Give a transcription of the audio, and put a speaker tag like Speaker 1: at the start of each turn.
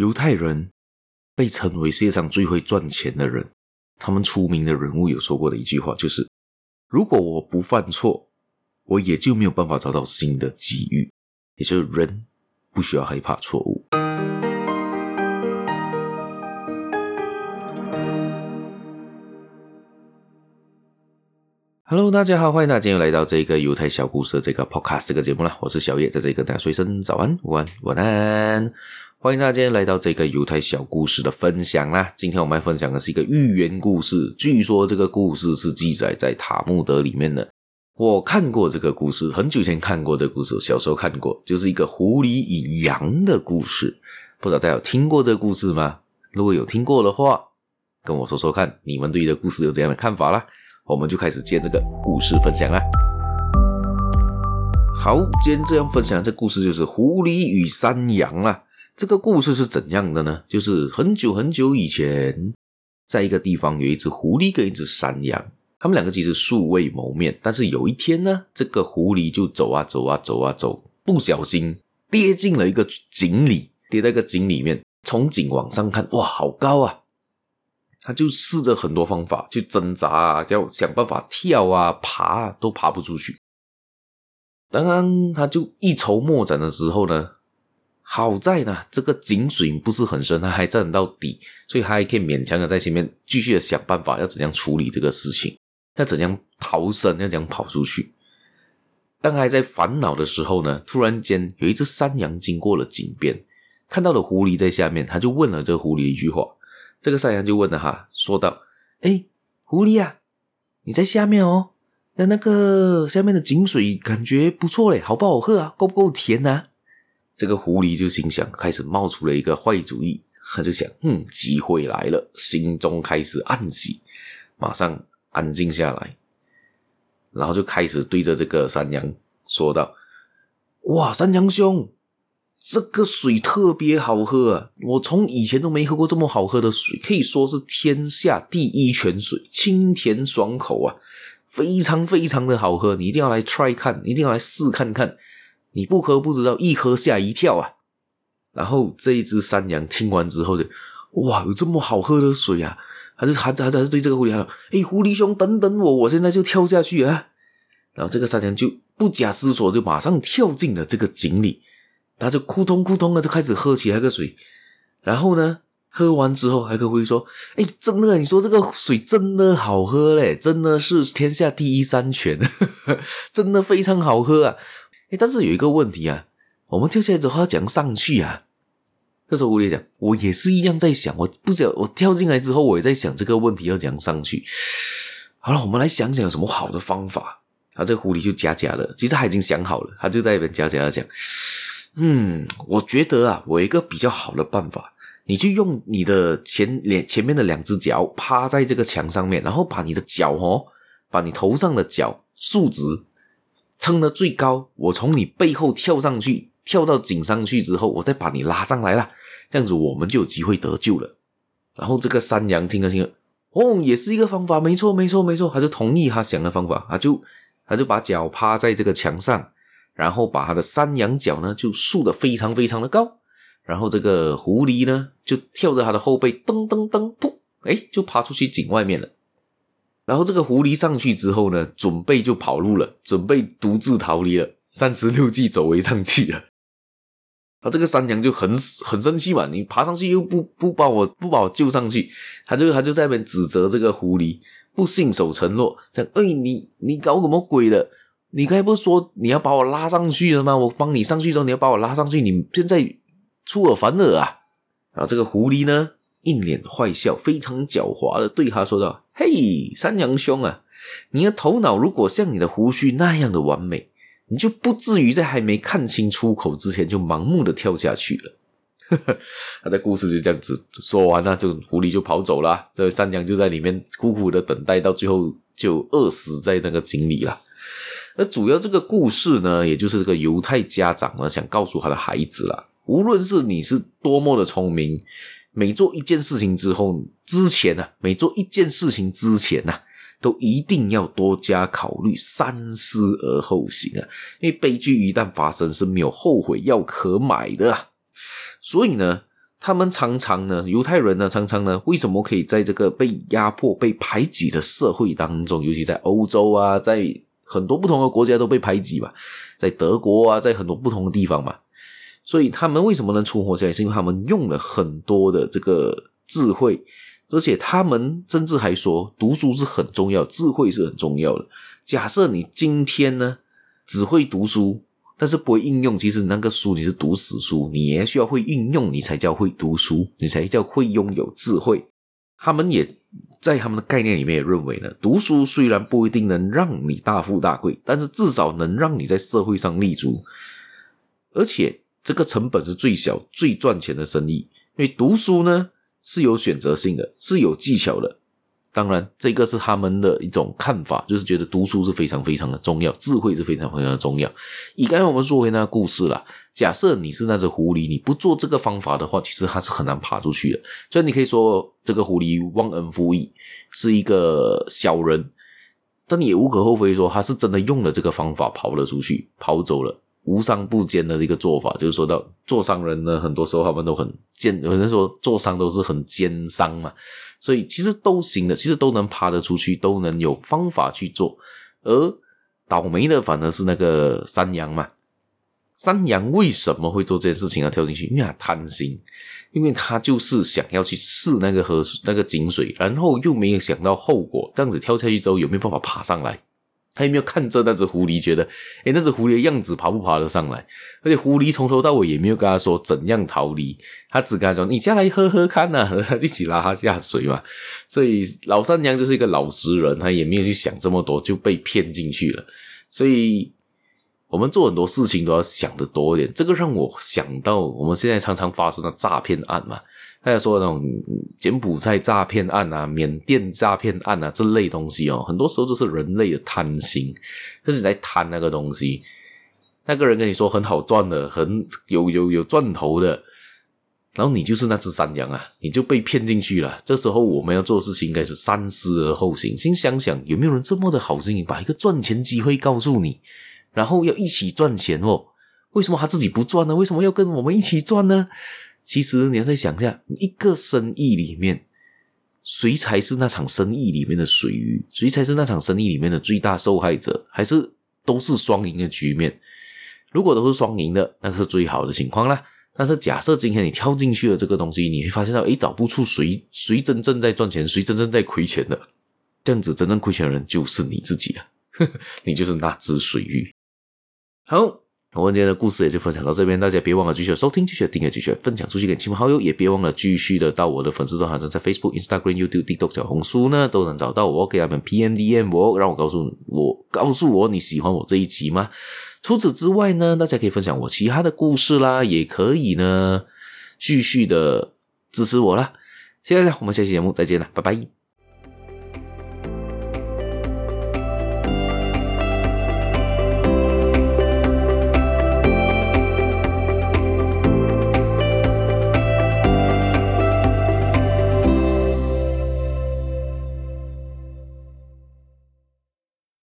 Speaker 1: 犹太人被称为世界上最会赚钱的人，他们出名的人物有说过的一句话就是：如果我不犯错，我也就没有办法找到新的机遇。也就是人不需要害怕错误。Hello，大家好，欢迎大家又来到这个犹太小故事的这个 Podcast 这个节目啦。我是小叶，在这里跟大家说一声早安、午安、晚安。欢迎大家今天来到这个犹太小故事的分享啦。今天我们要分享的是一个寓言故事，据说这个故事是记载在塔木德里面的。我看过这个故事，很久以前看过这个故事，小时候看过，就是一个狐狸与羊的故事。不知道大家有听过这个故事吗？如果有听过的话，跟我说说看，你们对这个故事有怎样的看法啦？我们就开始接这个故事分享啦。好，今天这样分享这故事就是狐狸与山羊啊。这个故事是怎样的呢？就是很久很久以前，在一个地方有一只狐狸跟一只山羊，他们两个其实素未谋面。但是有一天呢，这个狐狸就走啊走啊走啊走，不小心跌进了一个井里，跌在一个井里面，从井往上看，哇，好高啊！他就试着很多方法去挣扎啊，要想办法跳啊、爬啊，都爬不出去。当，他就一筹莫展的时候呢，好在呢，这个井水不是很深，他还站到底，所以他还可以勉强的在前面继续的想办法，要怎样处理这个事情，要怎样逃生，要怎样跑出去。当他还在烦恼的时候呢，突然间有一只山羊经过了井边，看到了狐狸在下面，他就问了这个狐狸一句话。这个山羊就问了哈，说道：“哎，狐狸啊，你在下面哦？那那个下面的井水感觉不错嘞，好不好喝啊？够不够甜啊？”这个狐狸就心想，开始冒出了一个坏主意，他就想：“嗯，机会来了。”心中开始暗喜，马上安静下来，然后就开始对着这个山羊说道：“哇，山羊兄！”这个水特别好喝啊！我从以前都没喝过这么好喝的水，可以说是天下第一泉水，清甜爽口啊，非常非常的好喝。你一定要来 try 看，一定要来试看看。你不喝不知道，一喝吓一跳啊！然后这一只山羊听完之后就，哇，有这么好喝的水啊！他就还还还是对这个狐狸说：“哎，狐狸兄，等等我，我现在就跳下去啊！”然后这个山羊就不假思索，就马上跳进了这个井里。他就扑通扑通的就开始喝起来那个水，然后呢，喝完之后还跟狐狸说：“哎，真的，你说这个水真的好喝嘞，真的是天下第一山泉，真的非常好喝啊！哎，但是有一个问题啊，我们跳下来之后要怎样上去啊？”这时候狐狸讲：“我也是一样在想，我不晓得我跳进来之后，我也在想这个问题要怎样上去。好了，我们来想想有什么好的方法。”然后这个狐狸就假假的，其实他已经想好了，他就在那边假假的讲。嗯，我觉得啊，我有一个比较好的办法，你就用你的前脸前面的两只脚趴在这个墙上面，然后把你的脚哦，把你头上的脚竖直，撑得最高，我从你背后跳上去，跳到井上去之后，我再把你拉上来了，这样子我们就有机会得救了。然后这个山羊听了听了，哦，也是一个方法，没错没错没错，他就同意他想的方法，他就他就把脚趴在这个墙上。然后把他的山羊角呢就竖得非常非常的高，然后这个狐狸呢就跳着他的后背，噔噔噔，噗，哎，就爬出去井外面了。然后这个狐狸上去之后呢，准备就跑路了，准备独自逃离了，三十六计走为上计了。啊，这个山羊就很很生气嘛，你爬上去又不不把我不把我救上去，他就他就在那边指责这个狐狸不信守承诺，讲，哎，你你搞什么鬼的？你刚才不是说你要把我拉上去了吗？我帮你上去之后，你要把我拉上去，你现在出尔反尔啊！然后这个狐狸呢，一脸坏笑，非常狡猾的对他说道：“嘿，山羊兄啊，你的头脑如果像你的胡须那样的完美，你就不至于在还没看清出口之前就盲目的跳下去了。”他的故事就这样子说完了，就狐狸就跑走了，这位山羊就在里面苦苦的等待，到最后就饿死在那个井里了。而主要这个故事呢，也就是这个犹太家长呢，想告诉他的孩子啦，无论是你是多么的聪明，每做一件事情之后之前呢、啊，每做一件事情之前呢、啊，都一定要多加考虑，三思而后行啊！因为悲剧一旦发生，是没有后悔药可买的啊。所以呢，他们常常呢，犹太人呢，常常呢，为什么可以在这个被压迫、被排挤的社会当中，尤其在欧洲啊，在很多不同的国家都被排挤嘛，在德国啊，在很多不同的地方嘛，所以他们为什么能存活下来？是因为他们用了很多的这个智慧，而且他们甚至还说，读书是很重要，智慧是很重要的。假设你今天呢，只会读书。但是不会应用，其实那个书你是读死书，你也需要会应用，你才叫会读书，你才叫会拥有智慧。他们也在他们的概念里面也认为呢，读书虽然不一定能让你大富大贵，但是至少能让你在社会上立足，而且这个成本是最小、最赚钱的生意。因为读书呢是有选择性的，是有技巧的。当然，这个是他们的一种看法，就是觉得读书是非常非常的重要，智慧是非常非常的重要。以刚才我们说回那个故事啦，假设你是那只狐狸，你不做这个方法的话，其实它是很难爬出去的。所以你可以说这个狐狸忘恩负义，是一个小人，但也无可厚非说他是真的用了这个方法跑了出去，跑走了。无商不奸的一个做法，就是说到做商人呢，很多时候他们都很奸，有人说做商都是很奸商嘛，所以其实都行的，其实都能爬得出去，都能有方法去做。而倒霉的反而是那个山羊嘛，山羊为什么会做这件事情啊？跳进去，因为他贪心，因为他就是想要去试那个河那个井水，然后又没有想到后果，这样子跳下去之后有没有办法爬上来？他也没有看着那只狐狸，觉得，诶，那只狐狸的样子爬不爬得上来？而且狐狸从头到尾也没有跟他说怎样逃离，他只跟他说：“你下来喝喝看呐、啊。”一起拉他下水嘛。所以老三娘就是一个老实人，他也没有去想这么多，就被骗进去了。所以我们做很多事情都要想得多一点。这个让我想到我们现在常常发生的诈骗案嘛。大家说那种柬埔寨诈骗案啊、缅甸诈骗案啊这类东西哦，很多时候都是人类的贪心，就是在贪那个东西。那个人跟你说很好赚的，很有有有赚头的，然后你就是那只山羊啊，你就被骗进去了。这时候我们要做的事情应该是三思而后行，先想想有没有人这么的好心，把一个赚钱机会告诉你，然后要一起赚钱哦。为什么他自己不赚呢？为什么要跟我们一起赚呢？其实你要再想一下，一个生意里面，谁才是那场生意里面的水鱼？谁才是那场生意里面的最大受害者？还是都是双赢的局面？如果都是双赢的，那是最好的情况啦。但是假设今天你跳进去了这个东西，你会发现到，诶，找不出谁谁真正在赚钱，谁真正在亏钱的。这样子真正亏钱的人就是你自己啊，你就是那只水鱼。好。我今天的故事也就分享到这边，大家别忘了继续收听，继续订阅，继续分享出去给亲朋好友，也别忘了继续的到我的粉丝专页，在 Facebook、Instagram、YouTube、TikTok、小红书呢都能找到我，给他们 PMDM 我，让我告诉我，告诉我你喜欢我这一集吗？除此之外呢，大家可以分享我其他的故事啦，也可以呢继续的支持我啦。谢谢大家，我们下期节目再见了，拜拜。